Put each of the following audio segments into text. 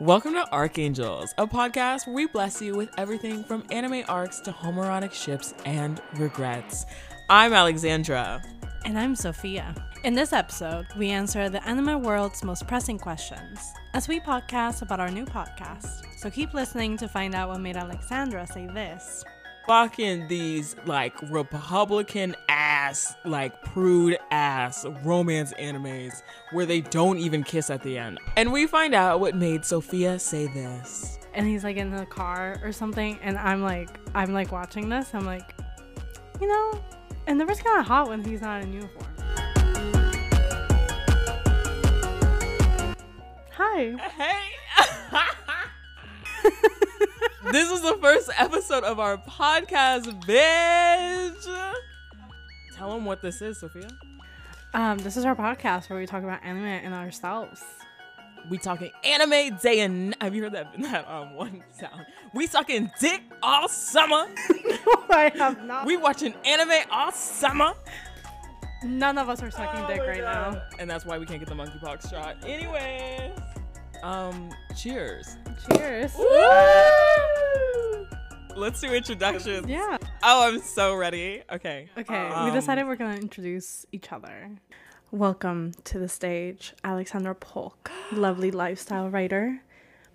Welcome to Arc Angels, a podcast where we bless you with everything from anime arcs to homoerotic ships and regrets. I'm Alexandra. And I'm Sofía. In this episode, we answer the anime world's most pressing questions as we podcast about our new podcast. So keep listening to find out what made Alexandra say this. Fucking these like Republican ass, like prude ass romance animes where they don't even kiss at the end. And we find out what made Sofía say this. And he's like in the car or something, and I'm like, I'm like watching this. I'm like, you know, and the kind of hot when he's not in uniform. Hi. Hey. this is the first episode of our podcast, bitch. Tell them what this is, Sofía. Um, this is our podcast where we talk about anime and ourselves. We talking anime day and have you heard that that um one sound? We talking dick all summer. no, I have not. We watching anime all summer. None of us are sucking oh dick right God. now, and that's why we can't get the monkeypox shot. Anyways, um, cheers. Cheers. Let's do introductions. Yeah. Oh, I'm so ready. Okay. Okay. Um, we decided we're gonna introduce each other. Welcome to the stage, Alexandra Polk, lovely lifestyle writer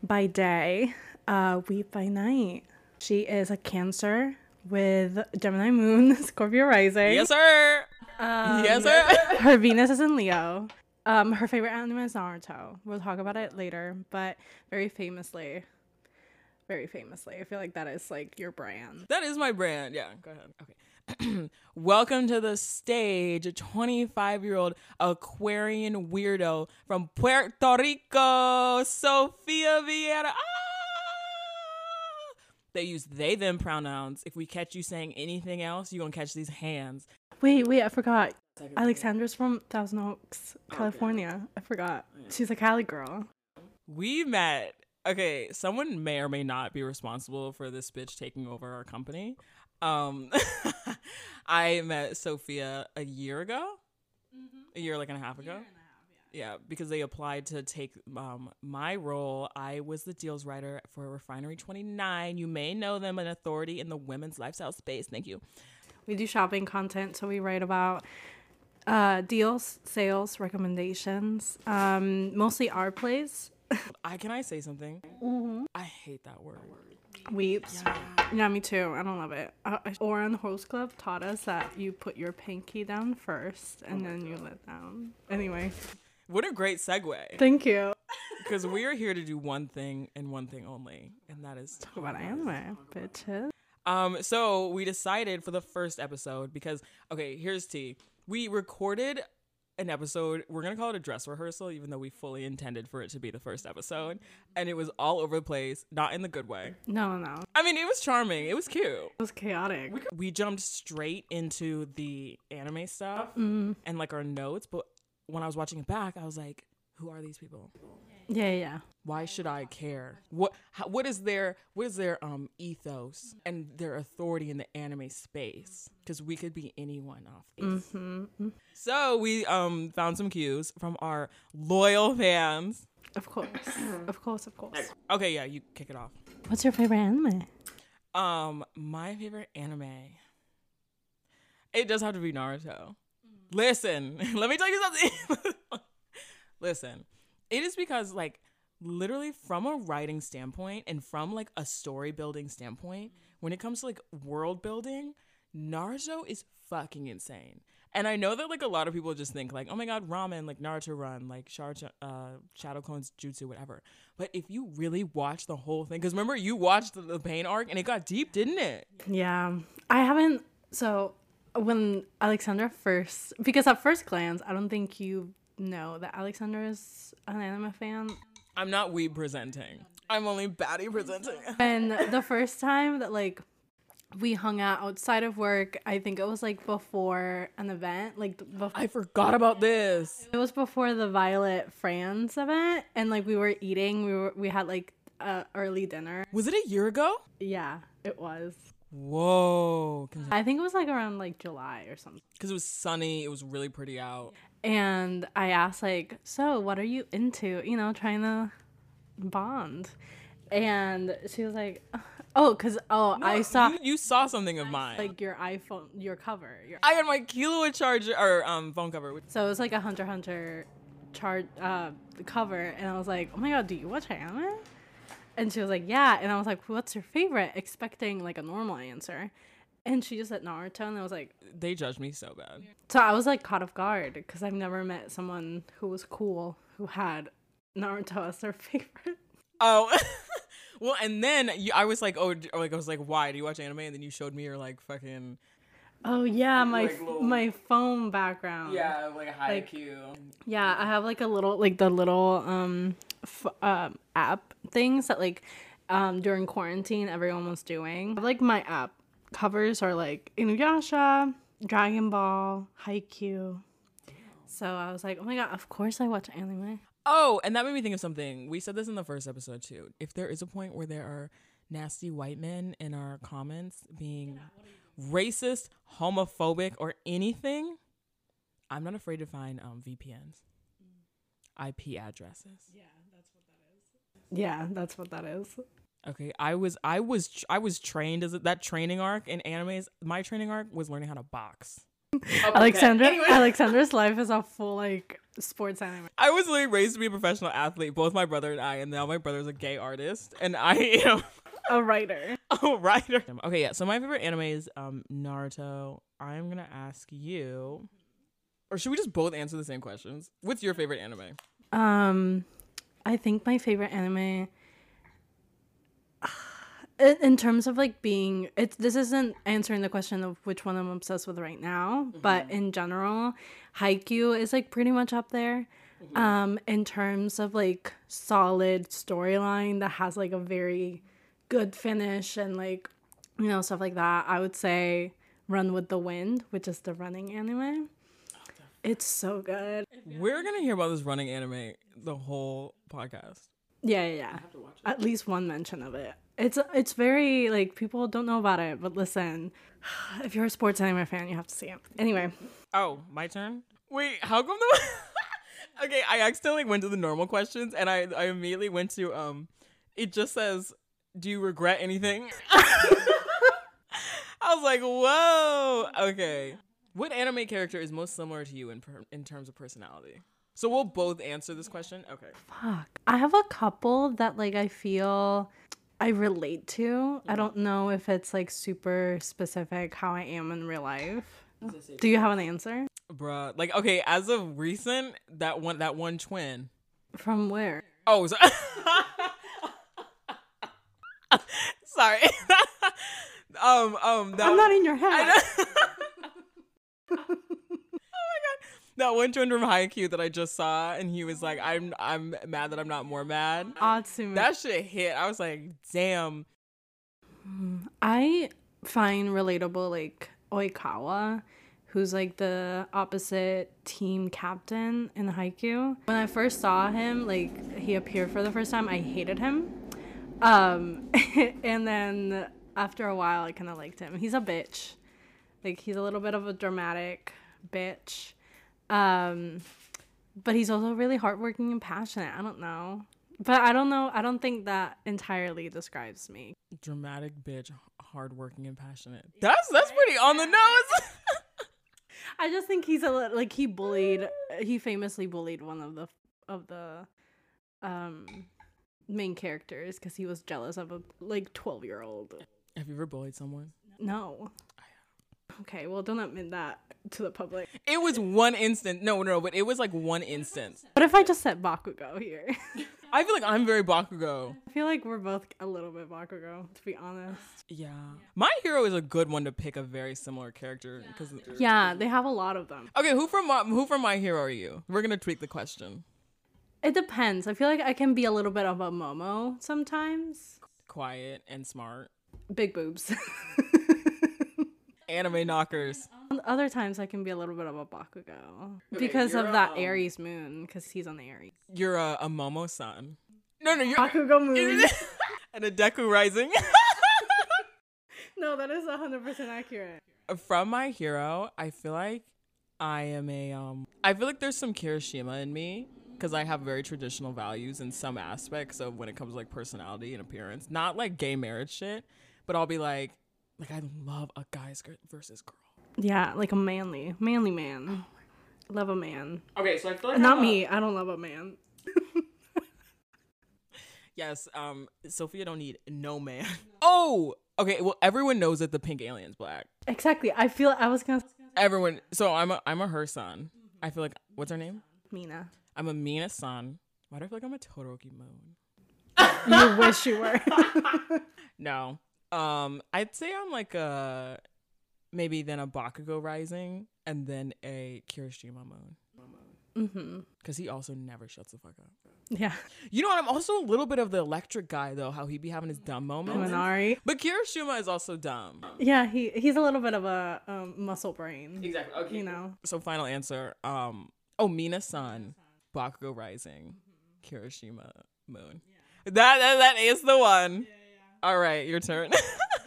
by day, uh, weeb by night. She is a Cancer with Gemini Moon, Scorpio Rising. Yes, sir. Um, yes, sir. her Venus is in Leo. Um, her favorite anime is Naruto. We'll talk about it later, but very famously, very famously, I feel like that is like your brand. That is my brand. Yeah, go ahead. Okay. Welcome to the stage, a 25 year old Aquarian weirdo from Puerto Rico, Sofía Vieira. Ah! They use they them pronouns. If we catch you saying anything else, you're gonna catch these hands. Wait, wait, I forgot. Alexandra's from Thousand Oaks, California. Okay. I forgot. She's a Cali girl. We met. Okay, someone may or may not be responsible for this bitch taking over our company. Um, I met Sofía a year ago, mm-hmm. a year like and a half ago. yeah. because they applied to take um, my role. I was the deals writer for Refinery 29. You may know them, an authority in the women's lifestyle space. Thank you. We do shopping content, so we write about uh, deals, sales, recommendations, um, mostly our plays. I can I say something? Mm-hmm. I hate that word. Weebs. Yeah. yeah. me too. I don't love it. Uh, Ouran Host Club taught us that you put your pinky down first and oh then God. you let down. Anyway. What a great segue. Thank you. Because we are here to do one thing and one thing only, and that is talk about anime, bitches. Um, so we decided for the first episode because okay, here's T we recorded an episode. We're gonna call it a dress rehearsal, even though we fully intended for it to be the first episode. And it was all over the place, not in the good way. No, no. I mean, it was charming. It was cute. It was chaotic. We, we jumped straight into the anime stuff mm. and like our notes. But when I was watching it back, I was like, "Who are these people?" Yeah, yeah. Yeah. Why should I care? What how, what is their what is their um ethos and their authority in the anime space? Because we could be anyone off. Mm-hmm. So we um found some cues from our loyal fans. Of course, of course, of course. Okay, yeah, you kick it off. What's your favorite anime? Um, my favorite anime. It does have to be Naruto. Listen, let me tell you something. Listen, it is because like literally from a writing standpoint and from like a story building standpoint, when it comes to like world building, Naruto is fucking insane. And I know that like a lot of people just think like, oh my god, ramen, like Naruto Run, like uh, Shadow Clones Jutsu, whatever. But if you really watch the whole thing, because remember you watched the, the pain arc and it got deep, didn't it? Yeah, I haven't. So when Alexandra first, because at first glance, I don't think you know that Alexander is an anime fan. I'm not we presenting. I'm only baddie presenting. and the first time that like we hung out outside of work, I think it was like before an event. Like before, I forgot about this. It was before the Violet Franz event, and like we were eating. We were we had like a early dinner. Was it a year ago? Yeah, it was. Whoa. I think it was like around like July or something. Because it was sunny. It was really pretty out and I asked like, "So, what are you into?" You know, trying to bond. And she was like, "Oh, cause oh, I saw You, you saw something of mine. like your iPhone, your cover. Your I had my Killua charger or um phone cover. So it was like a Hunter Hunter chart uh cover, and I was like, "Oh my god, do you watch anime?" And she was like, "Yeah," and I was like, "What's your favorite?" Expecting like a normal answer, and she just said Naruto, and I was like, they judged me so bad. so I was like caught off guard because I've never met someone who was cool who had Naruto as their favorite. Oh. well, and then you, I was like, oh, like I was like, why do you watch anime? And then you showed me your like fucking Oh yeah, my Like little- my phone background. Yeah, like Like- Haikyuu. Yeah, I have like a little like the little um f- um app things that like um during quarantine everyone was doing. Like my app covers are like Inuyasha, Dragon Ball, Haikyuu. So I was like, oh my god, of course I watch anime. Oh, and that made me think of something. We said this in the first episode too. If there is a point where there are nasty white men in our comments being racist, homophobic, or anything, I'm not afraid to find um, VPNs, IP addresses. Yeah, that's what that is. Yeah, that's what that is. Okay, I was I was I was trained as a, that training arc in animes. My training arc was learning how to box. Alexandra Alexandra's life is a full like sports anime. I was literally raised to be a professional athlete, both my brother and I, and now my brother's a gay artist, and I am A writer. a writer. Okay, yeah. So my favorite anime is um Naruto. I'm gonna ask you, or should we just both answer the same questions? What's your favorite anime? Um, I think my favorite anime. In, in terms of like being, it's this isn't answering the question of which one I'm obsessed with right now, but in general, Haikyuu is like pretty much up there. Um, in terms of like solid storyline that has like a very good finish and like you know stuff like that, I would say Run with the Wind, which is the running anime. It's so good. We're gonna hear about this running anime the whole podcast. Yeah, yeah, yeah. At least one mention of it. It's it's very like people don't know about it, but listen, if you're a sports anime fan, you have to see it. Anyway, Oh, my turn. Wait, how come the? okay, I accidentally went to the normal questions, and I I immediately went to um, it just says, "Do you regret anything?" I was like, "Whoa, okay." What anime character is most similar to you in per- in terms of personality? So we'll both answer this question. Okay. fuck. I have a couple that like I feel I relate to. I don't know if it's like super specific how I am in real life. Do you have an answer? Bruh, like okay, as of recent, that one that one twin. From where? Oh, so- sorry. um, um, that, I'm not in your head. that one twin from Haikyuu that I just saw, and he was like, "I'm, I'm mad that I'm not more mad." Atsumu. That shit hit. I was like, "Damn." I find relatable like Oikawa, who's like the opposite team captain in Haikyuu. When I first saw him, like he appeared for the first time, I hated him. Um, and then after a while, I kind of liked him. He's a bitch. Like he's a little bit of a dramatic bitch. Um, but he's also really hardworking and passionate. I don't know. But I don't know. I don't think that entirely describes me. Dramatic bitch, hardworking and passionate. That's that's pretty on the nose. I just think he's a li- like he bullied. He famously bullied one of the of the um main characters because he was jealous of a like twelve year old. Have you ever bullied someone? No. Okay, well, don't admit that to the public. It was one instant. No, no, but it was like one instance. What if I just said Bakugo here? I feel like I'm very Bakugo. I feel like we're both a little bit Bakugo, to be honest. Yeah. My hero is a good one to pick a very similar character because Yeah, they have a lot of them. Okay, who from my, who from my hero are you? We're going to tweak the question. It depends. I feel like I can be a little bit of a Momo sometimes. Quiet and smart. Big boobs. Anime knockers. Other times I can be a little bit of a Bakugo because of that um, Aries moon because he's on the Aries. You're a, a Momo sun. No, no, you're Bakugo moon. and a Deku rising. no, that is 100% accurate. from my hero, I feel like I am a um I feel like there's some Kirishima in me. because I have very traditional values in some aspects of when it comes to like personality and appearance. Not like gay marriage shit, but I'll be like, like I love a guy's versus girl. Yeah, like a manly, manly man. Love a man. Okay, so I feel like Not me. I don't love a man. Yes, um, Sofía don't need no man. Oh, okay. Well, everyone knows that the pink alien's black. Exactly. I feel I was gonna Everyone. So I'm a I'm a her son. I feel like what's her name? Mina. I'm a Mina son. Why do I feel like I'm a Todoroki moon? You wish you were. No. Um, I'd say I'm like a maybe then a Bakugo rising and then a Kirishima moon. mm-hmm. Because he also never shuts the fuck up. Yeah. You know what? I'm also a little bit of the electric guy though. How he be having his dumb moments. Minari. But Kirishima is also dumb. Yeah, he he's a little bit of a um, muscle brain. Exactly. Okay. You know. So final answer. Um. Oh, Mina Sun, Bakugo Rising, Kirishima Moon. That, that that is the one. All right, your turn.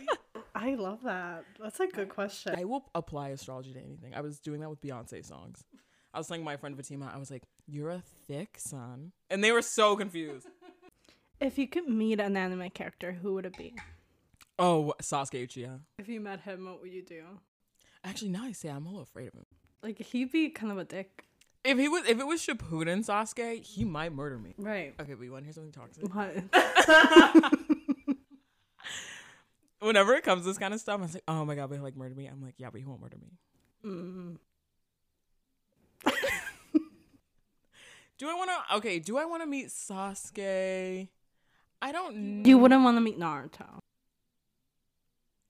I love that. That's a good question. I will apply astrology to anything. I was doing that with Beyonce songs. I was telling my friend Fatima, I was like, "You're a thick son," and they were so confused. If you could meet an anime character, who would it be? Oh, Sasuke Uchiha. If you met him, what would you do? Actually, now I say I'm a little afraid of him. Like he'd be kind of a dick. If he was, if it was Shippuden Sasuke, he might murder me. Right. Okay, but you want to hear something toxic? What? Whenever it comes to this kind of stuff, I'm like, oh my god, but he'll like murder me. I'm like, yeah, but he won't murder me. mm. Do I want to? Okay, do I want to meet Sasuke? I don't. You wouldn't want to meet Naruto.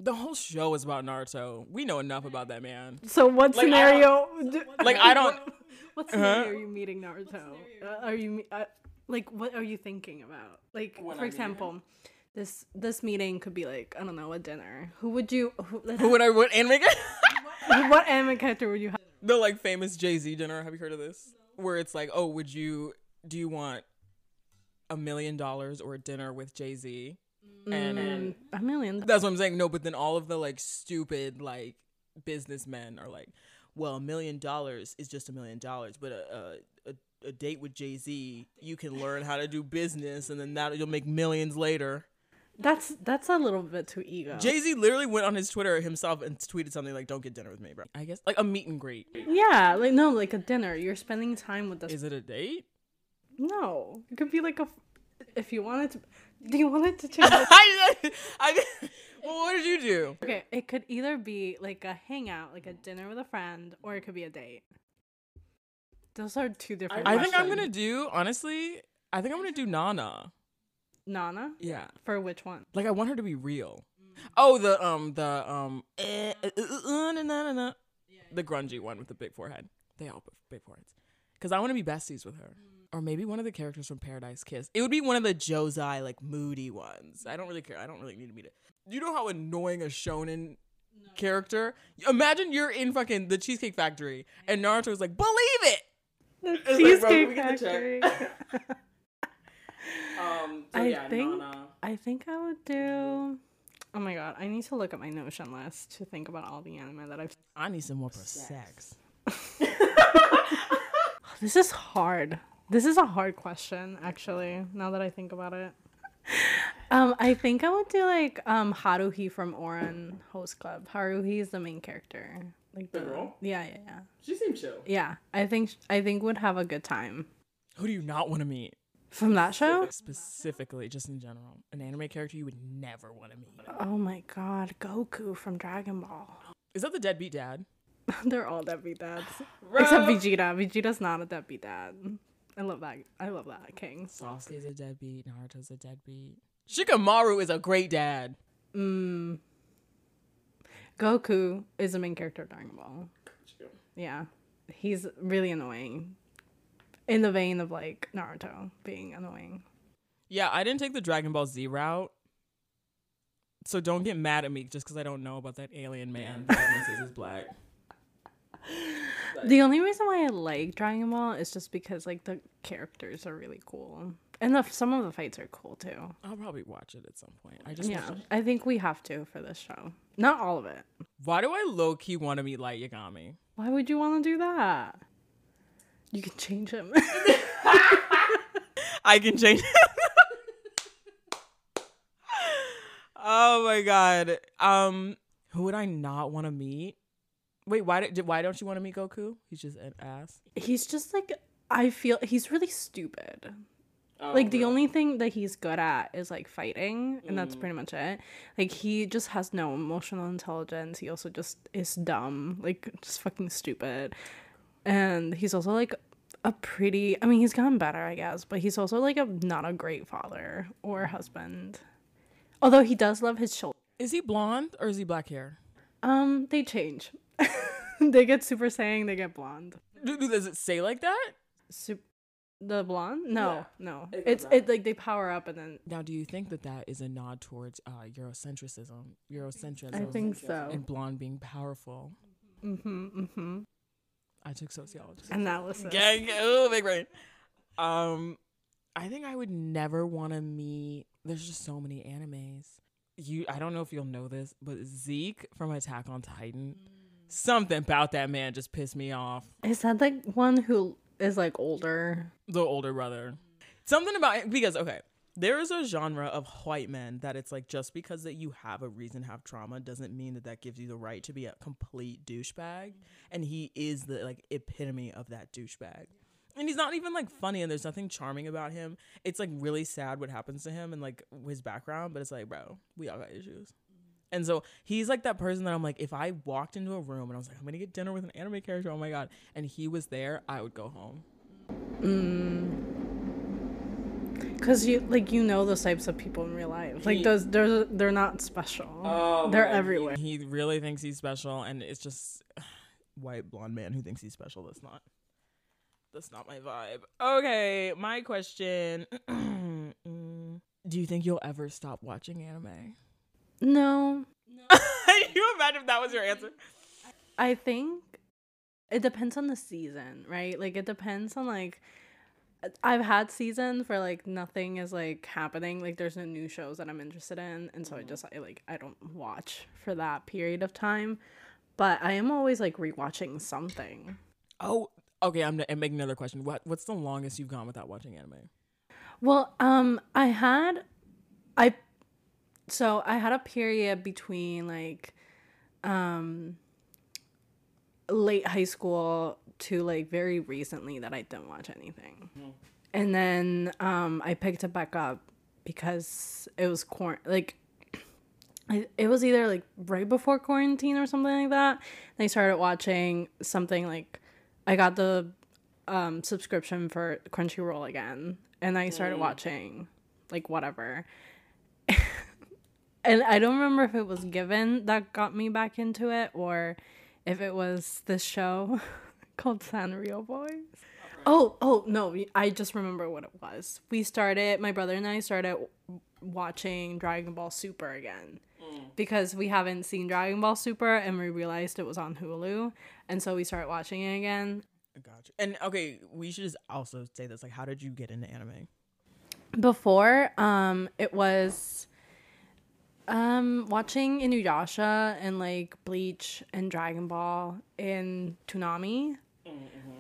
The whole show is about Naruto. We know enough about that man. So what Like, I scenario? do- Like I don't. What Uh-huh. scenario are you meeting Naruto? Uh, are you me- uh, like what are you thinking about? Like When for meeting example, this this meeting could be like I don't know a dinner. Who would you? Who, Who would I? What anime? what anime character would you have? the like famous Jay Z dinner. Have you heard of this? Where it's like, oh, would you? Do you want a million dollars or a dinner with Jay Z? And, and Mm, a million. That's what I'm saying. No, but then all of the like stupid like businessmen are like, well, a million dollars is just a million dollars, but a a, a, a date with Jay Z, you can learn how to do business, and then that you'll make millions later. That's that's a little bit too ego. Jay Z literally went on his Twitter himself and tweeted something like, "Don't get dinner with me, bro." I guess like a meet and greet. yeah, like no, like a dinner. You're spending time with us. Is it a date? no, it could be like a. If you wanted to, do you want it to change? it? I, I, well, what did you do? okay, it could either be like a hangout, like a dinner with a friend, or it could be a date. Those are two different. I think I'm gonna do honestly. I think I'm gonna do Nana. Nana. Yeah. For which one? Like I want her to be real. Oh, the um the um eh, uh, uh, uh, na, na, na, na. the grungy one with the big forehead. They all have big foreheads. Cause I want to be besties with her, or maybe one of the characters from Paradise Kiss. It would be one of the Josei like moody ones. I don't really care. I don't really need to meet it. You know how annoying a shonen character? Imagine you're in fucking the Cheesecake Factory and Naruto's like, believe it. The like, bro, Cheesecake we get the Factory. Um, I think I think I would do. Oh my god, I need to look at my Notion list to think about all the anime that I've. I need some more for sex. This is hard. This is a hard question, actually. Now that I think about it, um, I think I would do like um Haruhi from Ouran Host Club. Haruhi is the main character. Like The girl? Yeah, yeah, yeah. She seems chill. Yeah, I think I think would have a good time Who do you not want to meet? From that show. Specifically, just in general, an anime character you would never want to meet. Oh my god, Goku from Dragon Ball. Is that the deadbeat dad? They're all deadbeat dads, except Vegeta. Vegeta's not a deadbeat dad. I love that. I love that king. Sasuke's a deadbeat. Naruto's a deadbeat. Shikamaru is a great dad. Mm. Goku is the main character of Dragon Ball. Yeah, he's really annoying. In the vein of like Naruto being annoying. Yeah, I didn't take the Dragon Ball Z route. So don't get mad at me just because I don't know about that alien man that says he's black. The only reason why I like Dragon Ball is just because like the characters are really cool, and the, some of the fights are cool too. I'll probably watch it at some point. I just Yeah, I think we have to for this show. Not all of it. Why do I low key want to meet Light Yagami? Why would you want to do that? You can change him. I can change. Him. oh my god. Um, who would I not want to meet? Wait, why did why don't you want to meet Goku? He's just an ass. he's just like I feel he's really stupid. like the only thing that he's good at is like fighting and that's pretty much it like he just has no emotional intelligence he also just is dumb like just fucking stupid and he's also like a pretty i mean he's gotten better i guess but he's also like a not a great father or husband although he does love his children Is he blonde or is he black hair? um they change they get super saiyan they get blonde Do- do- Does it say like that? Sup- the blonde no Yeah. no It it's it like they power up and then Now, do you think that that is a nod towards uh, Eurocentrism? Eurocentrism. i think so And blonde being powerful. mm-hmm mm-hmm I took sociology. analysis Gang, oh, big brain. Um, I think I would never want to meet. There's just so many animes. You, I don't know if you'll know this, but Zeke from Attack on Titan. Something about that man just pissed me off. Is that like one who is like older? The older brother. Something about because okay, there is a genre of white men that it's like just because that you have a reason to have trauma doesn't mean that that gives you the right to be a complete douchebag. Mm-hmm. And he is the like epitome of that douchebag. And he's not even like funny and there's nothing charming about him. It's like really sad what happens to him and like his background, but it's like, bro, we all got issues. Mm-hmm. And so he's like that person that I'm like, if I walked into a room and I was like, I'm gonna get dinner with an anime character, oh my god, and he was there, I would go home. Mm. Because you like you know those types of people in real life. Like He- those, they're they're not special. Oh, they're everywhere. He really thinks he's special, and it's just white blonde man who thinks he's special. That's not. That's not my vibe. Okay, my question. Do you think you'll ever stop watching anime? No, Can you imagine if that was your answer? I think it depends on the season, right? Like it depends on like I've had seasons where like nothing is like happening, like there's no new shows that I'm interested in, and so I just I, like I don't watch for that period of time. But I am always like rewatching something. Oh, okay. I'm, I'm making another question. What What's the longest you've gone without watching anime? Well, um, I had, I, so I had a period between like, um, late high school to like very recently that I didn't watch anything, and then um, I picked it back up because it was quar like. It was either like right before quarantine or something like that. And I started watching something like I got the um, subscription for Crunchyroll again, and I started watching like whatever. and I don't remember if it was Given that got me back into it or if it was this show called Sanrio Boys. Oh, oh no! I just remember what it was. We started. My brother and I started watching Dragon Ball Super again because we haven't seen Dragon Ball Super and we realized it was on Hulu, and so we started watching it again. Gotcha. And okay, we should just also say this. Like, how did you get into anime? before um it was um watching inuyasha and like bleach and dragon ball in toonami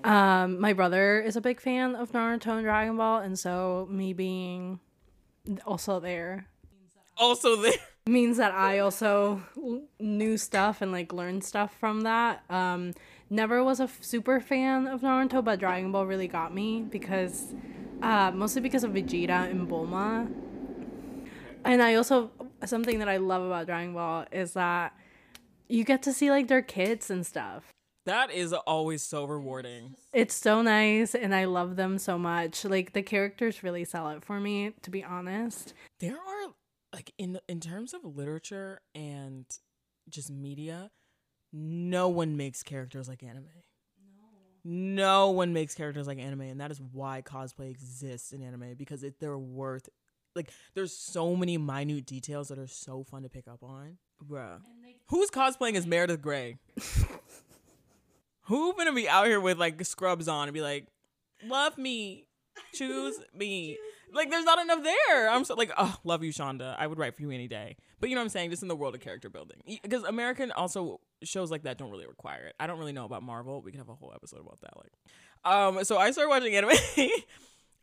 um my brother is a big fan of naruto and dragon ball and so me being also there Also, there. means that I also knew stuff and like learned stuff from that. Um, never was a f- super fan of Naruto, but Dragon Ball really got me because, uh, mostly because of Vegeta and Bulma. And I also something that I love about Dragon Ball is that you get to see like their kids and stuff. That is always so rewarding. It's so nice, and I love them so much. Like the characters really sell it for me, to be honest. There are like in in terms of literature and just media, no one makes characters like anime. No one makes characters like anime, and that is why cosplay exists in anime because it, they're worth. Like, there's so many minute details that are so fun to pick up on, bruh. Who's cosplaying as Meredith Grey? Who gonna be out here with like scrubs on and be like, "Love me, choose me"? Like, there's not enough there. I'm so like, oh, love you, Shonda. I would write for you any day. But you know what I'm saying? Just in the world of character building, because American also shows like that don't really require it. I don't really know about Marvel. We could have a whole episode about that. Like, um, so I started watching anime.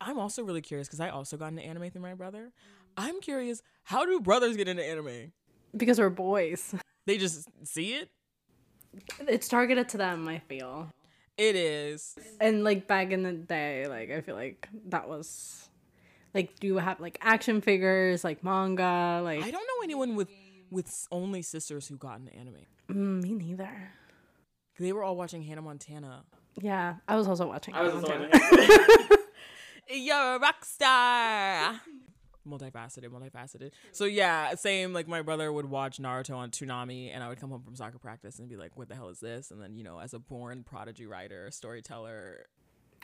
I'm also really curious because I also got into anime through my brother. I'm curious, how do brothers get into anime? Because we're boys. They just see it. It's targeted to them, I feel. It is. And like back in the day, like I feel like that was like do you have like action figures, like manga, like I don't know anyone with with only sisters who got into anime. Mm, me neither. They were all watching Hannah Montana. Yeah, I was also watching. I was Hannah also Montana. You're a rock star. Multifaceted, multifaceted. So yeah, same. Like my brother would watch Naruto on Toonami, and I would come home from soccer practice and be like, "What the hell is this?" And then you know, as a born prodigy writer, storyteller,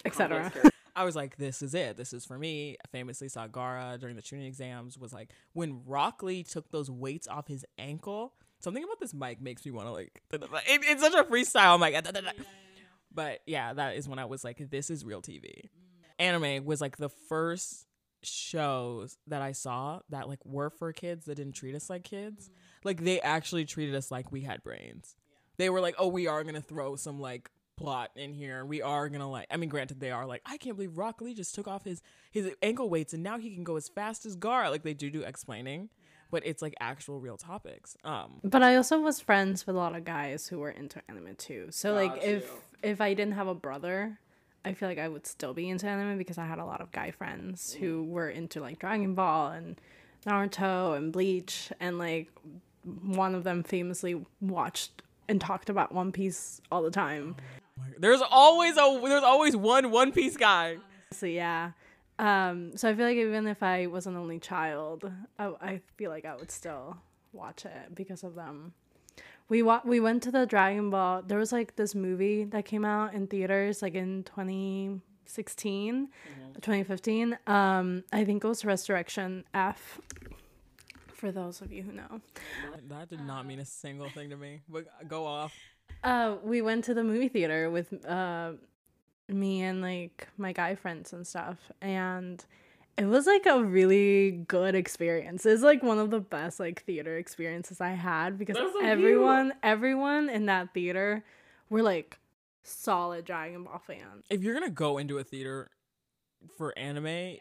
etc. I was like, "This is it. This is for me." I famously saw Gaara during the Chunin exams. Was like when Rock Lee took those weights off his ankle. Something about this mic makes me want to like. It, it's such a freestyle. I'm like, but yeah, that is when I was like, "This is real TV." Anime was like the first shows that I saw that like were for kids that didn't treat us like kids. Like they actually treated us like we had brains. They were like, "Oh, we are gonna throw some like plot in here. We are gonna like." I mean, granted, they are like, "I can't believe Rock Lee just took off his his ankle weights and now he can go as fast as Gar." Like they do do explaining, but it's like actual real topics. Um, But I also was friends with a lot of guys who were into anime too. So like Got if if I didn't have a brother, I feel like I would still be into anime because I had a lot of guy friends who were into like Dragon Ball and Naruto and Bleach and like one of them famously watched and talked about One Piece all the time. there's always a there's always one One Piece guy. So yeah. Um, so I feel like even if I was an only child, I, I feel like I would still watch it because of them. We wa- we went to the Dragon Ball. There was like this movie that came out in theaters like in 2016, 2015. Um, I think it was Resurrection F. For those of you who know, That did not mean a single thing to me. But go off. uh, we went to the movie theater with uh, me and like my guy friends and stuff, and it was like a really good experience. It's like one of the best like theater experiences I had because That's so cute. everyone, everyone in that theater were like solid Dragon Ball fans. If you're gonna go into a theater for anime,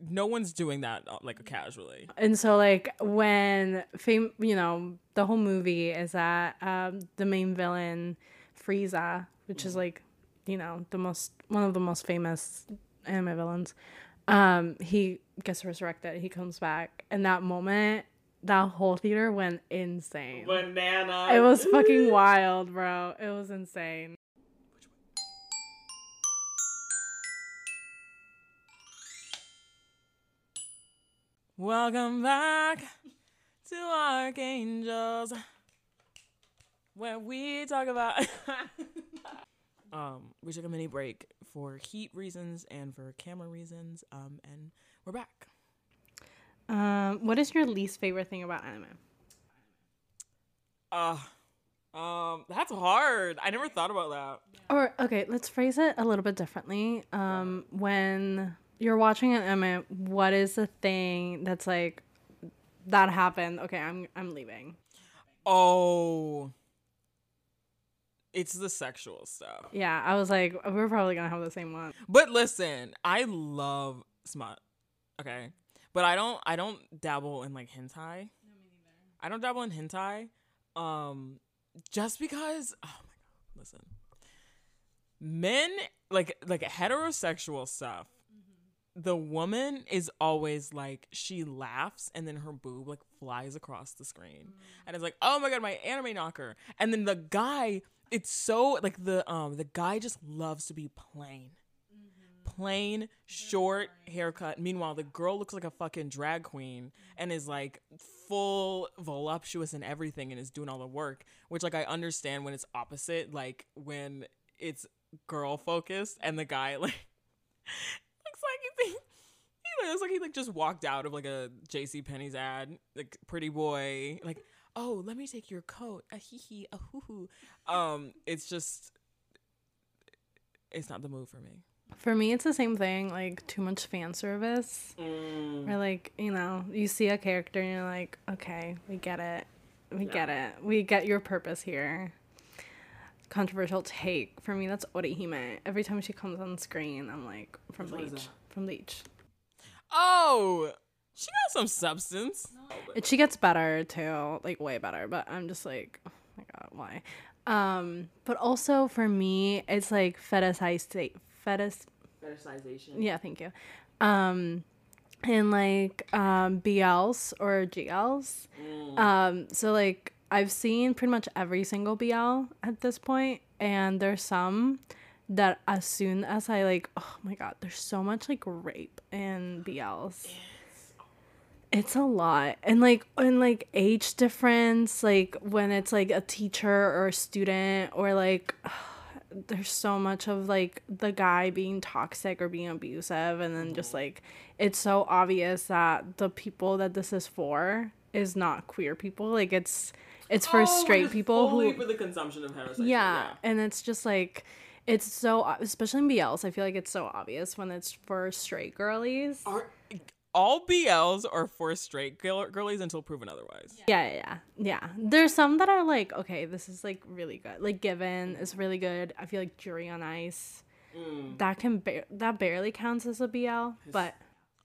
no one's doing that uh, like casually. And so like when fame, you know, the whole movie is that um, the main villain Frieza, which is like, you know, the most one of the most famous anime villains. Um, he gets resurrected. He comes back, and that moment, that whole theater went insane. Banana. It was fucking wild, bro. It was insane. Welcome back to Arc Angels, where we talk about. um, we took a mini break for heat reasons and for camera reasons. Um, and we're back. Um, what is your least favorite thing about anime? Uh, um, that's hard. I never thought about that. Or okay, let's phrase it a little bit differently. Um, when you're watching an anime, what is the thing that's like that happened? Okay, I'm I'm leaving. Oh, it's the sexual stuff. Yeah, I was like, we're probably gonna have the same one. But listen, I love smut. Okay. But I don't I don't dabble in like hentai. I don't dabble in hentai. Um just because oh my god, listen. Men like like heterosexual stuff. The woman is always like she laughs and then her boob like flies across the screen. And it's like, "Oh my god, my anime knocker." And then the guy, it's so like the um the guy just loves to be plain. Plain short haircut. Meanwhile, the girl looks like a fucking drag queen and is like full voluptuous and everything and is doing all the work, which like I understand when it's opposite, like when it's girl focused and the guy like looks like he, he looks like he like just walked out of like a JC Penney's ad, like pretty boy, like oh, let me take your coat. A hee hee, a hoo hoo. Um, it's just it's not the move for me. For me, it's the same thing. Like too much fan service, or like you know, you see a character and you're like, okay, we get it, we get it, we get your purpose here. controversial take for me. That's Orihime. Every time she comes on screen, I'm like from Which one Bleach. From Bleach. Oh, she got some substance. And she gets better too, like way better. But I'm just like, oh my god, why? Um, but also for me, it's like fetishized, fetish. Fetishization. Yeah, thank you. Um, and like um BLs or GLs. Um, so like I've seen pretty much every single BL at this point, and there's some that as soon as I like, oh my god, there's so much like rape in BLs. It's a lot. And like and like age difference, like when it's like a teacher or a student or like there's so much of like the guy being toxic or being abusive and then just like it's so obvious that the people that this is for is not queer people. Like it's it's for oh, straight people who Oh, for the consumption of heterosexual. yeah, and it's just like it's so especially in BLs. I feel like it's so obvious when it's for straight girlies. Are all BLs are for straight girl- girlies until proven otherwise. Yeah, yeah, yeah, yeah. There's some that are like, okay, this is like really good. Like Given is really good. I feel like Yuri on Ice mm. that can ba- that barely counts as a BL, but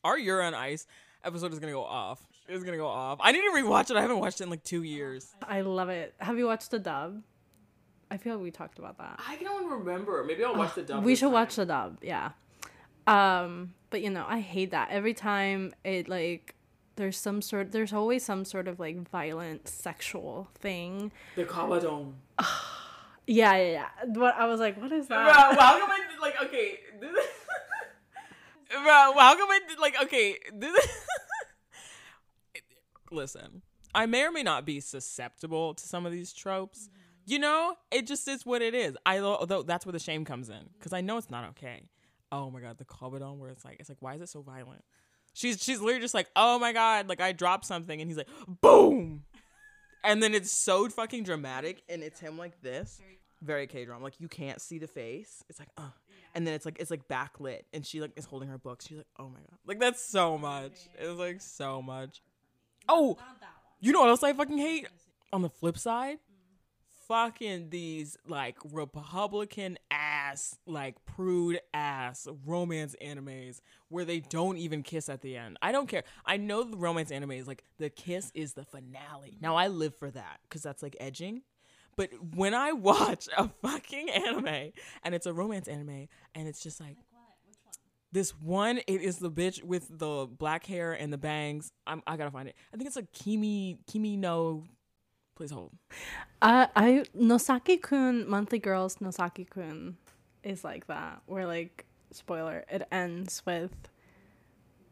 Our Yuri on Ice episode is gonna go off. It's gonna go off. I need to rewatch it. I haven't watched it in like two years. I love it. Have you watched the dub? I feel like we talked about that. I don't remember. Maybe I'll watch the dub. we should watch the dub yeah um but you know i hate that every time it like there's some sort there's always some sort of like violent sexual thing the kabedon. yeah yeah yeah what i was like what is that? Bro, how come I like okay? Bro, how come I like okay? This, listen, I may or may not be susceptible to some of these tropes. You know, it just is what it is. I although that's where the shame comes in because I know it's not okay. Oh my god, the kabedon where it's like it's like why is it so violent? She's she's literally just like oh my god, like I dropped something and he's like boom, and then it's so fucking dramatic and it's him like this, very K drama. Like you can't see the face. It's like uh, and then it's like it's like backlit and she like is holding her book. She's like oh my god, like that's so much. It's like so much. Oh, you know what else I fucking hate? On the flip side, fucking these like Republican ass, like prude ass romance animes where they don't even kiss at the end. I don't care. I know the romance anime is like the kiss is the finale. Now I live for that because that's like edging. But when I watch a fucking anime and it's a romance anime and it's just like this one, it is the bitch with the black hair and the bangs. I'm, I gotta find it. I think it's like Kimi Kimi no. Please hold. uh, i Nozaki kun monthly girls Nozaki kun is like that where like spoiler it ends with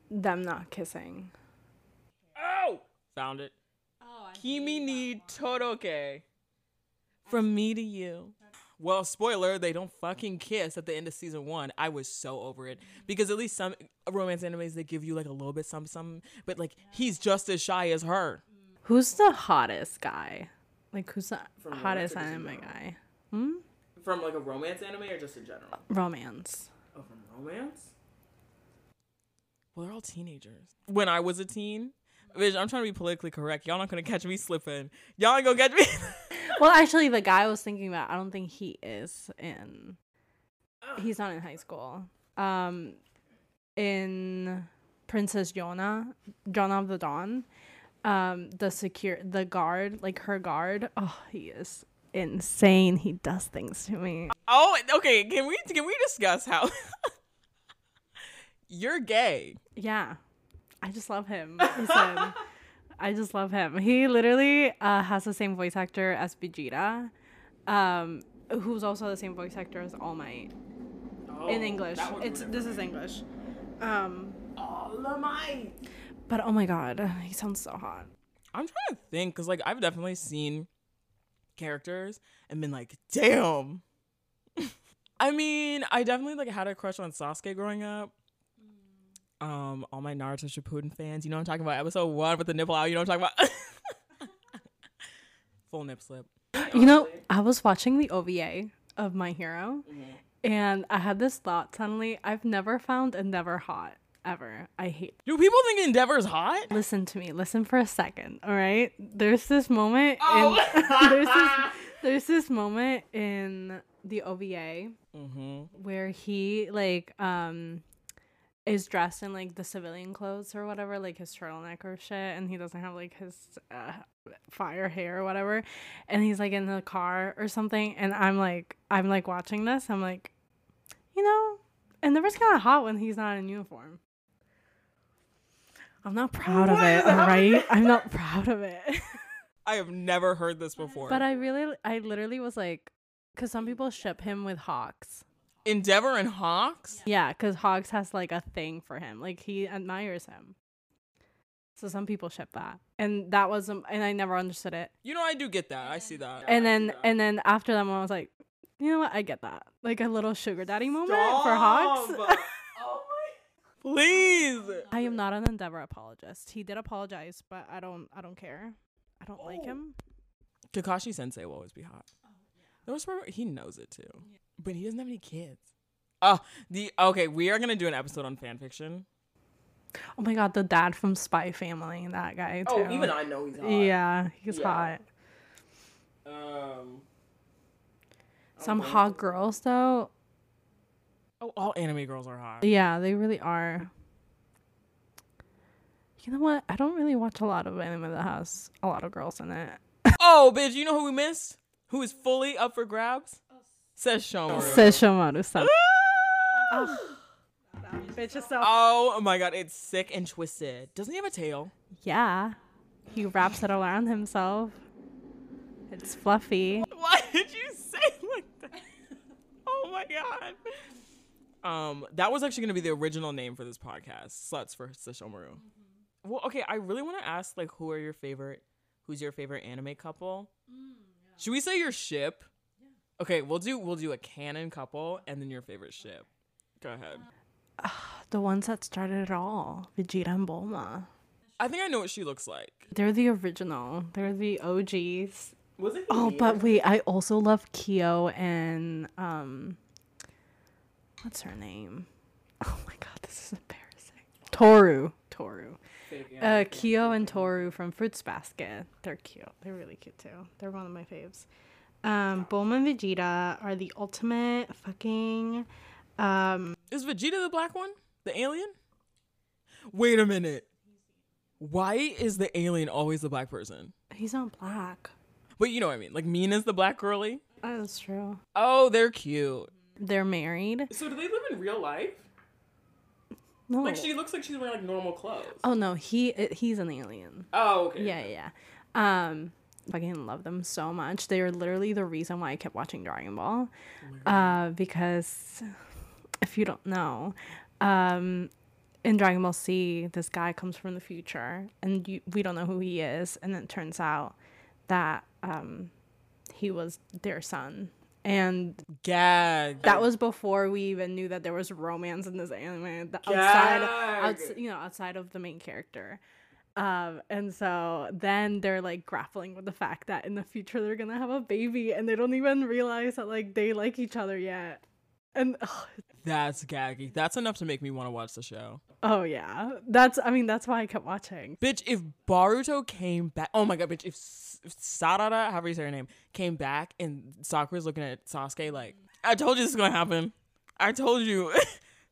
them not kissing Oh, found it. Kimi ni Todoke. From me to you. Well, spoiler, they don't fucking kiss at the end of season one. I was so over it. Because at least some romance animes, they give you like a little bit some some, but like he's just as shy as her. Who's the hottest guy like who's the From hottest romantic anime genre. guy From like a romance anime or just in general? romance Oh, from romance? Well, they're all teenagers. When I was a teen, bitch, I'm trying to be politically correct. Y'all not gonna catch me slipping. Y'all ain't gonna catch me. Well, actually, the guy I was thinking about, I don't think he is in. He's not in high school. Um, in Princess Yona, Yona of the Dawn, um, the secure, the guard, like her guard. Oh, he is insane. He does things to me. oh, okay. Can we can we discuss how you're gay? Yeah, I just love him. Listen, I just love him. He literally uh, has the same voice actor as Vegeta, um, who's also the same voice actor as All Might. in English. It's this is English. Um, All Might. But oh my god, he sounds so hot. I'm trying to think because like I've definitely seen characters and been like, damn. I mean, I definitely like had a crush on Sasuke growing up. Um, all my Naruto Shippuden fans, you know what I'm talking about. Episode one with the nipple out, you know what I'm talking about. Full nip slip. You know, I was watching the OVA of My Hero, and I had this thought suddenly. I've never found Endeavor hot ever. I hate. Do people think Endeavor's hot? Listen to me. Listen for a second. All right. There's this moment. Oh. In, there's this. There's this moment in the OVA Mm-hmm. where he like um is dressed in like the civilian clothes or whatever, like his turtleneck or shit, and he doesn't have like his uh, fire hair or whatever, and he's like in the car or something, and I'm like, I'm like watching this, I'm like, you know, and the kind of hot when he's not in uniform. I'm not proud of What it, is all happening? right? I'm not proud of it. I have never heard this before. but I really, I literally was like, because some people ship him with Hawks. Endeavor and Hawks. Yeah, because Hawks has like a thing for him. Like he admires him. So some people ship that, and that was, um, and I never understood it. You know, I do get that. I see that. And then, and then after that, I was like, you know what? I get that. Like a little sugar daddy moment for Hawks. oh my! Please. I am not an Endeavor apologist. He did apologize, but I don't, I don't care. I don't like Oh. him. Kakashi Sensei will always be hot. There was part- he knows it too, but he doesn't have any kids. Oh, the okay. We are gonna do an episode on fan fiction. Oh my god, the dad from Spy Family, that guy too. Oh, even I know he's hot. Yeah, he's Yeah. hot. Um. Some hot girls though. Oh, all anime girls are hot. Yeah, they really are. You know what? I don't really watch a lot of anime that has a lot of girls in it. Oh, bitch! You know who we missed? Who is fully up for grabs? Sesshomaru. Says Shomaru-san. Ah! Bitch is so. Oh my god, it's sick and twisted. Doesn't he have a tail? Yeah, he wraps it around himself. It's fluffy. Why did you say like that? Oh my god. Um, that was actually gonna be the original name for this podcast, Sluts for Sesshomaru. Well, okay, I really want to ask like, who are your favorite? Who's your favorite anime couple? Should we say your ship? Yeah. Okay, we'll do we'll do a canon couple and then your favorite ship. Go ahead. The ones that started it all, Vegeta and Bulma. I think I know what she looks like. They're the original. They're the OGs. Was it? Oh, but wait, I also love Kyo and um, what's her name? Oh my god, this is embarrassing. Toru. Toru. Uh, Kyo and Toru from Fruits Basket. They're cute. They're really cute too. They're one of my faves. Um, Bulma and Vegeta are the ultimate fucking. Um, Is Vegeta the black one? The alien? Wait a minute. Why is the alien always the black person? he's not black. But you know what I mean. Like Mina's the black girly. That's true. Oh, they're cute. They're married. So do they live in real life? No. Like she looks like she's wearing like normal clothes. oh no, he he's an alien. Oh, okay. Yeah, yeah. yeah. Um, fucking love them so much. They are literally the reason why I kept watching Dragon Ball. Uh, because if you don't know, um, in Dragon Ball Z, this guy comes from the future, and you, we don't know who he is, and then it turns out that um, he was their son. And Gag. that was before we even knew that there was romance in this anime the- outside, Gag. you know, outside of the main character. Um, and so then they're like grappling with the fact that in the future they're gonna have a baby, and they don't even realize that like they like each other yet. And oh, That's gaggy. That's enough to make me want to watch the show. oh yeah, that's I mean that's why I kept watching. Bitch, if Boruto came back, oh my god, bitch, if, S- if Sarada, however you say her name, came back and Sakura's looking at Sasuke like, I told you this is gonna happen. I told you.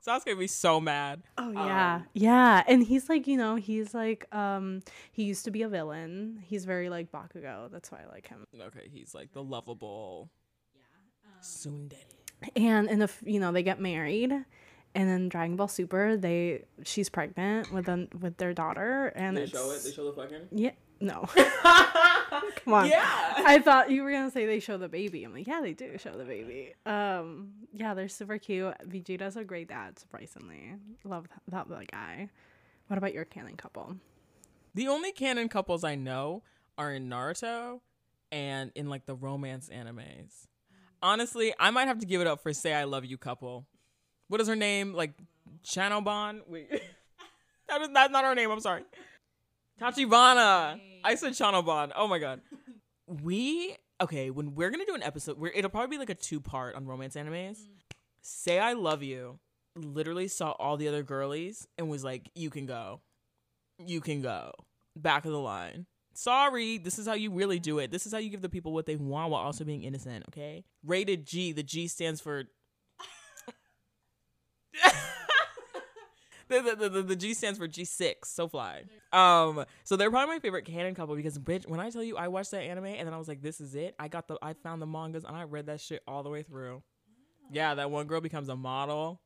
Sasuke would be so mad. Oh yeah, yeah, and he's like you know he's like um he used to be a villain. He's very like Bakugo. That's why I like him. Okay, he's like the lovable Sunde. And in the you know they get married and then dragon ball super they she's pregnant with them with their daughter and they it's show it. They show the fucking. yeah. No. Come on. Yeah. i thought you were gonna say they show the baby. I'm like yeah they do show the baby. Um yeah they're super cute. Vegeta's a great dad surprisingly. Love that, that guy. What about your canon couple? The only canon couples I know are in Naruto and in like the romance animes. Honestly, I might have to give it up for Say I Love You couple. What is her name? Like Chanobon? Wait. that is that's not her name, I'm sorry. Tachibana. I said Chanobon. Oh my god. We okay, when we're gonna do an episode where it'll probably be like a two part on romance animes. Say I Love You literally saw all the other girlies and was like, You can go. You can go. Back of the line. Sorry, this is how you really do it. This is how you give the people what they want while also being innocent, okay? Rated G. The G stands for. the, the, the, the, G stands for G6, so fly. Um, so they're probably my favorite canon couple because bitch, when I tell you I watched that anime and then I was like, this is it. I got the I found the mangas and I read that shit all the way through. Yeah, that one girl becomes a model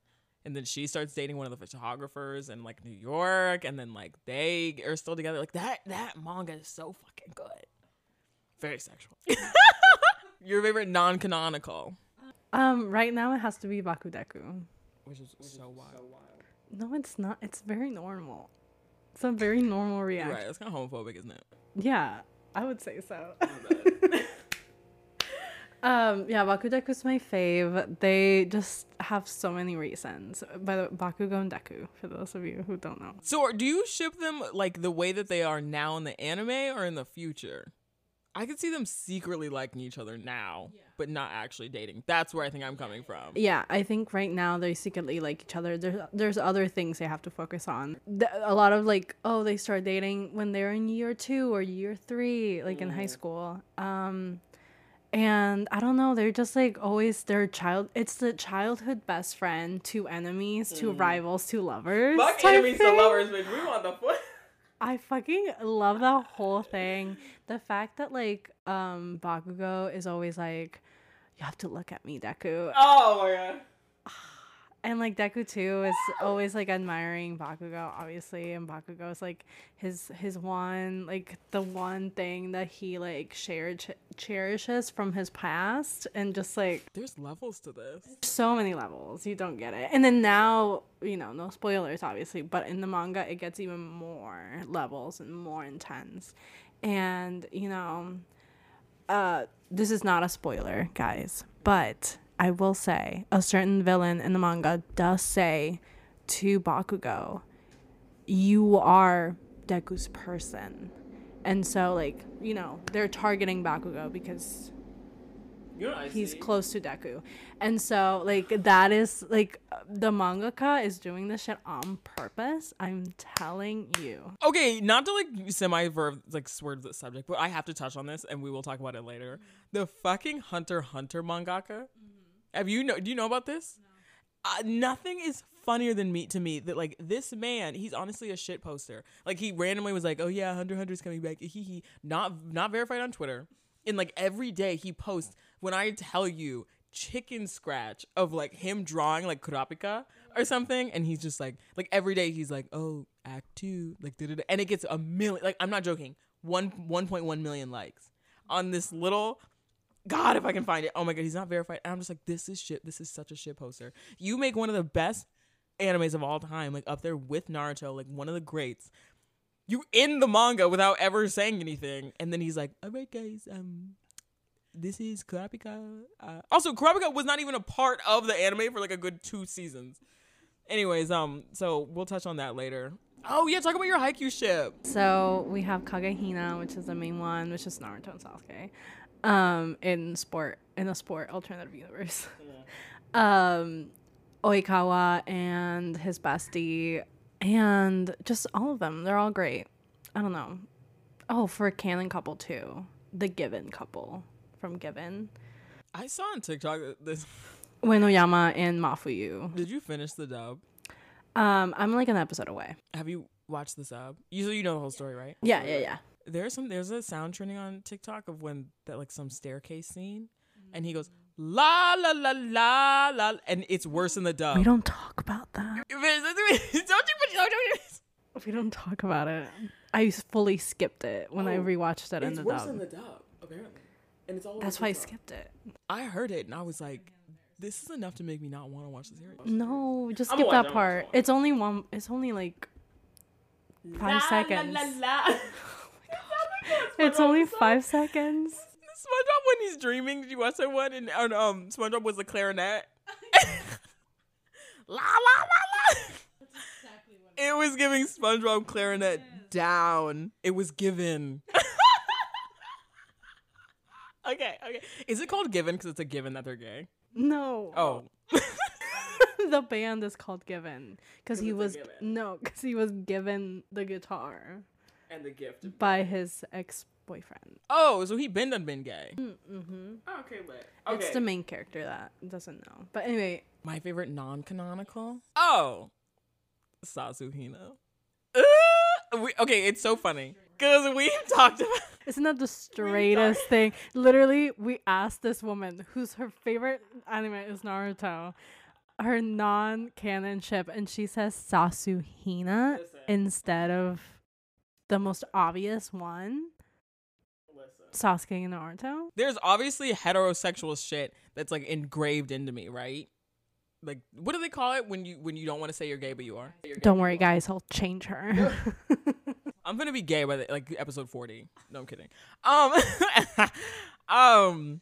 and then she starts dating one of the photographers in like New York, and then like they are still together. Like that that manga is so fucking good. Very sexual. Your favorite non-canonical, Um, right now it has to be Bakudeku. which is so wild. No, it's not. It's very normal. It's a very normal reaction. Right, that's kind of homophobic, isn't it? Yeah, I would say so. Um, yeah, Bakudeku is my fave. They just have so many reasons. By the Bakugo and Deku, for those of you who don't know. So, do you ship them like the way that they are now in the anime or in the future? I could see them secretly liking each other now, but not actually dating. That's where I think I'm coming from. Yeah, I think right now they secretly like each other. There's there's other things they have to focus on. Th- A lot of like, oh, they start dating when they're in year two or year three, like in high school. Um, and I don't know, they're just like always their child. It's the childhood best friend, two enemies, two rivals, two lovers. Fuck enemies to lovers, bitch. We want the foot. I fucking love that whole thing. The fact that like um Bakugo is always like, you have to look at me, Deku. Oh my god. And like Deku too is always like admiring Bakugo, obviously, and Bakugo is like his his one like the one thing that he like shared cherishes from his past, and just like There's levels to this. so many levels, you don't get it. And then now, you know, no spoilers, obviously, but in the manga, it gets even more levels and more intense. And you know, uh, this is not a spoiler, guys, but I will say a certain villain in the manga does say to Bakugo, "You are Deku's person," and so like you know they're targeting Bakugo because he's see? close to Deku. And so like that is like the mangaka is doing this shit on purpose. I'm telling you. Okay, not to like semi verb like swerve the subject, but I have to touch on this, and we will talk about it later. Mm-hmm. The fucking Hunter Hunter mangaka. Mm-hmm. Have you know? Do you know about this? Uh, nothing is funnier than me to me that like this man. He's honestly a shit poster. Like he randomly was like, "Oh yeah, Hunter Hunter's coming back." He he not not verified on Twitter. And like every day he posts. When I tell you chicken scratch of like him drawing like Kurapika or something, and he's just like like every day he's like, "Oh, Act Two, like da da," and it gets a million. Like I'm not joking. One one point one million likes on this little God, if I can find it. Oh my god, he's not verified. And I'm just like, this is shit. This is such a shit poster. You make one of the best animes of all time, like up there with Naruto, like one of the greats. You in the manga without ever saying anything, and then he's like, "All right, guys, um, this is Kurapika." Uh, also, Kurapika was not even a part of the anime for like a good two seasons. Anyways, um, so we'll touch on that later. Oh yeah, talk about your Haikyuu ship. So we have KageHina, which is the main one, which is Naruto and Sasuke. Um, in sport in a sport alternative universe. um Oikawa and his bestie and just all of them. They're all great. I don't know. Oh, for a canon couple too. The Given couple from Given. I saw on TikTok this. Uenoyama and Mafuyu. Did you finish the dub? Um, I'm like an episode away. Have you watched the sub? You so you know the whole story, right? Yeah, yeah, yeah. There's some there's a sound trending on TikTok of when that like some staircase scene, and he goes la la la la la, and it's worse than the dub. We don't talk about that. don't you don't you? We don't talk about it. I fully skipped it when I Oh, rewatched it in It's the worse dub. than the dub, apparently, and it's all. over That's why I TikTok. skipped it. I heard it and I was like, this is enough to make me not want to watch the series. No, just I'm skip that it, I'm gonna part. watch. It's only one. It's only like five seconds. La, la, oh It's only five seconds. SpongeBob when he's dreaming. Did you watch that one? And, and um, SpongeBob was the clarinet. la la la la. It was giving SpongeBob clarinet down. It was given. okay, okay. Is it called given because it's a given that they're gay? No. Oh, the band is called Given because he was given. no because he was given the guitar. And the gift. by his ex boyfriend. Oh, so he been done been gay. Mm-hmm. okay, but Okay. It's the main character that doesn't know. But anyway, My favorite non-canonical. Oh, Sasuhina. Uh, we, okay, it's so funny because we've talked about. isn't that the straightest thing? Literally, we asked this woman who's her favorite anime is Naruto, her non-canon ship, and she says Sasuhina Listen. instead of the most obvious one, Sasuke and Naruto. There's obviously heterosexual shit that's like engraved into me, right? Like, what do they call it when you when you don't want to say you're gay but you are? Don't worry, guys, I'll change her. I'm gonna be gay by the, like episode 40. No, I'm kidding. Um, um,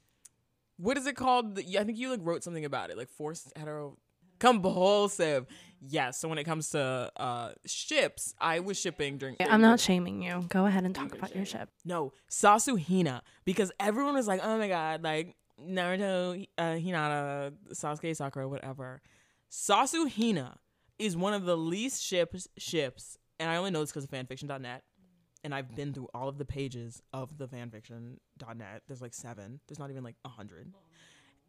what is it called? I think you like wrote something about it, like forced hetero compulsive. Yes. So when it comes to uh ships, I was shipping during. I'm not shaming you. Go ahead and talk about your ship. No, Sasuhina, because everyone was like, "Oh my god, like Naruto, uh, Hinata, Sasuke, Sakura, whatever." Sasuhina is one of the least ships ships, and I only know this because of fanfiction.net, and I've been through all of the pages of the fanfiction.net. There's like seven. There's not even like a hundred.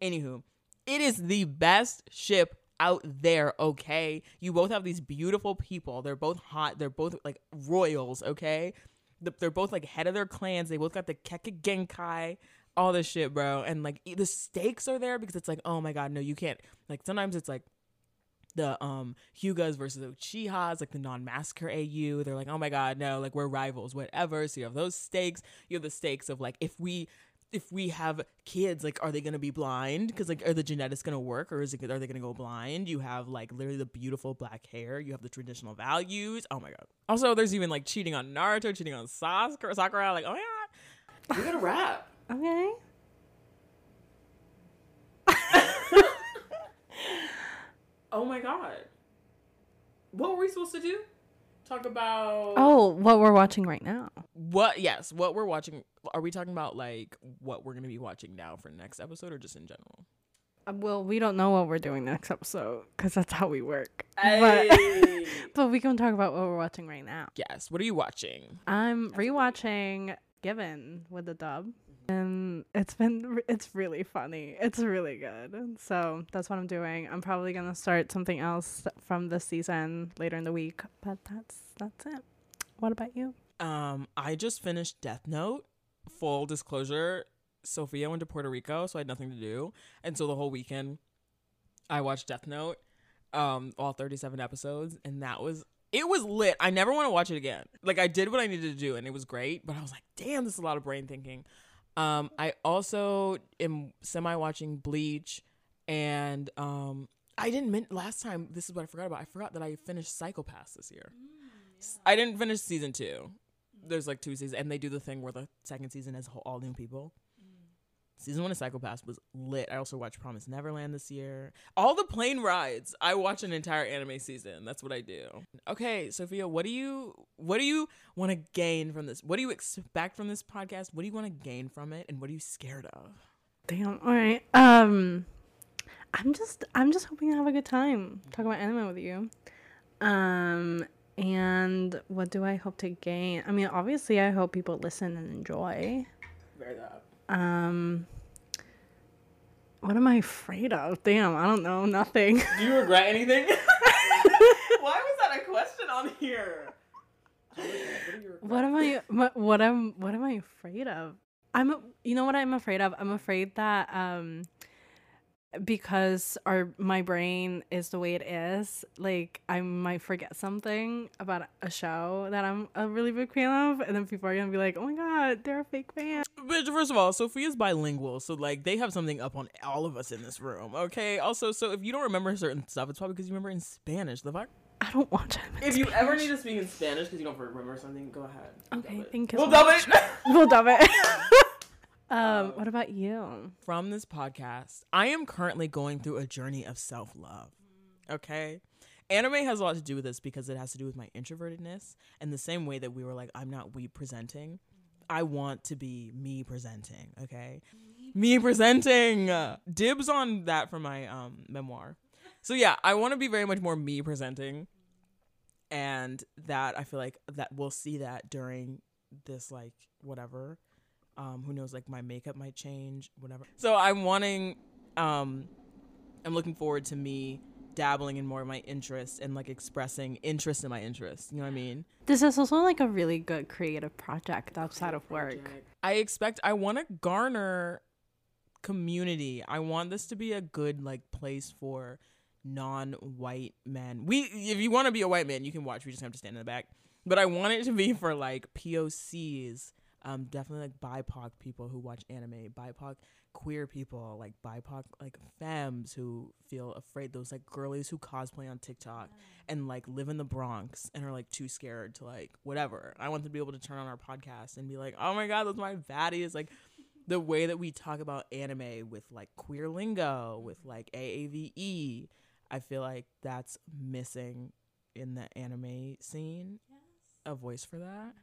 Anywho, it is the best ship out there, okay? You both have these beautiful people. They're both hot. They're both like royals, okay? They're both like head of their clans. They both got the Kekkei Genkai, all this shit, bro. And like the stakes are there because it's like, oh my god, no, you can't. Like sometimes it's like the um Hyugas versus the Uchihas, like the non-massacre AU. They're like, oh my god, no, like we're rivals, whatever. So you have those stakes. You have the stakes of like if we if we have kids, like are they gonna be blind? Because like are the genetics gonna work or is it are they gonna go blind? You have like literally the beautiful black hair. You have the traditional values. Oh my god. Also, there's even like cheating on Naruto, cheating on Sakura. Sakura. Like oh my god. We gotta rap. Okay. Oh my god. What were we supposed to do? Talk about Oh, what we're watching right now. what yes what we're watching are we talking about like what we're gonna be watching now for next episode or just in general Uh, Well, we don't know what we're doing next episode because that's how we work. But, but we can talk about what we're watching right now. yes what are you watching I'm rewatching Given with the dub, and it's been it's really funny. It's really good. So that's what I'm doing. I'm probably gonna start something else from this season later in the week, but that's that's it. What about you? um i just finished death note full disclosure Sofía went to puerto rico so i had nothing to do and so the whole weekend i watched death note um all 37 episodes and that was it was lit i never want to watch it again like i did what i needed to do and it was great but i was like damn this is a lot of brain thinking um i also am semi watching bleach and um i didn't min- last time this is what i forgot about i forgot that i finished Psycho-Pass this year I didn't finish season two. There's like two seasons, and they do the thing where the second season is all new people. Season one of Psycho-Pass was lit. I also watched Promise Neverland this year. All the plane rides. I watch an entire anime season. That's what I do. Okay, Sofía, what do you what do you want to gain from this? What do you expect from this podcast? What do you want to gain from it, and what are you scared of? Damn. All right. Um, I'm just I'm just hoping to have a good time talking about anime with you. Um, and what do I hope to gain? I mean, obviously, I hope people listen and enjoy. Very that. Um, what am I afraid of? Damn, I don't know. Nothing. Do you regret anything? Why was that a question on here? what am I? What, what am? What am I afraid of? I'm. You know what I'm afraid of? I'm afraid that um, because our my brain is the way it is, like I might forget something about a show that I'm a really big fan of, and then people are gonna be like, "Oh my god, they're a fake fan." Bitch, first of all, Sofía's bilingual, so like they have something up on all of us in this room. Okay. Also, so if you don't remember certain stuff, it's probably because you remember in Spanish. The fuck. I don't watch anime. If you ever need to speak in Spanish because you don't remember something, go ahead. Okay, thank you We'll so dub it. we'll dub it. um, what about you? From this podcast, I am currently going through a journey of self love. Okay. Anime has a lot to do with this because it has to do with my introvertedness. And the same way that we were like, I'm not we presenting, I want to be me presenting. Okay. Me presenting. Dibs on that for my um, memoir. So yeah, I want to be very much more me presenting. and that I feel like that we'll see that during this like whatever. Um, who knows? Like my makeup might change, whatever. So I'm wanting, um, I'm looking forward to me dabbling in more of my interests and like expressing interest in my interests. You know what I mean? This is also like a really good creative project outside of work. I expect I want to garner community. I want this to be a good like place for non-white men. We if you want to be a white man, you can watch. We just have to stand in the back. But I want it to be for like POCs, um definitely like BIPOC people who watch anime, BIPOC queer people, like BIPOC like femmes who feel afraid those like girlies who cosplay on TikTok and like live in the Bronx and are like too scared to like whatever. I want to be able to turn on our podcast and be like, "Oh my god, those my baddies." Like the way that we talk about anime with like queer lingo, with like AAVE, I feel like that's missing in the anime scene. A voice for that.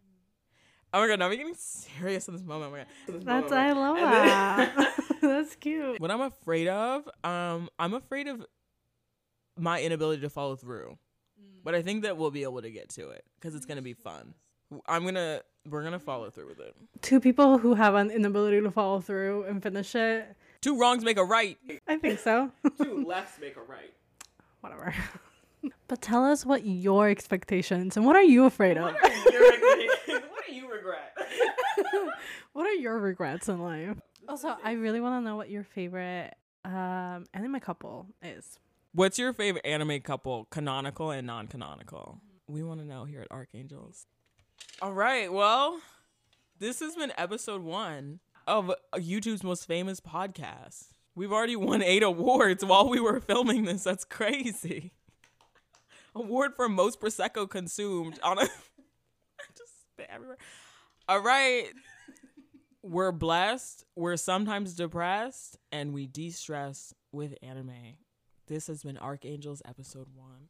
Oh my god, now we're getting serious in this moment. Oh my god. That's I love then- that. That's cute. what I'm afraid of, um, I'm afraid of my inability to follow through. But I think that we'll be able to get to it because it's gonna be fun. I'm gonna we're gonna follow through with it. Two people who have an inability to follow through and finish it. Two wrongs make a right. I think so. Two lefts make a right. Whatever. but tell us what your expectations and what are you afraid of? what do you regret? What are your regrets in life? Also, I really want to know what your favorite um anime couple is. What's your favorite anime couple, canonical and non-canonical? We want to know here at Arc Angels. All right, well, this has been episode one of YouTube's most famous podcast. We've already won eight awards while we were filming this. That's crazy. Award for most prosecco consumed on a. I just spit everywhere. All right. We're blessed. We're sometimes depressed, and we de-stress with anime. This has been Arc Angels episode one.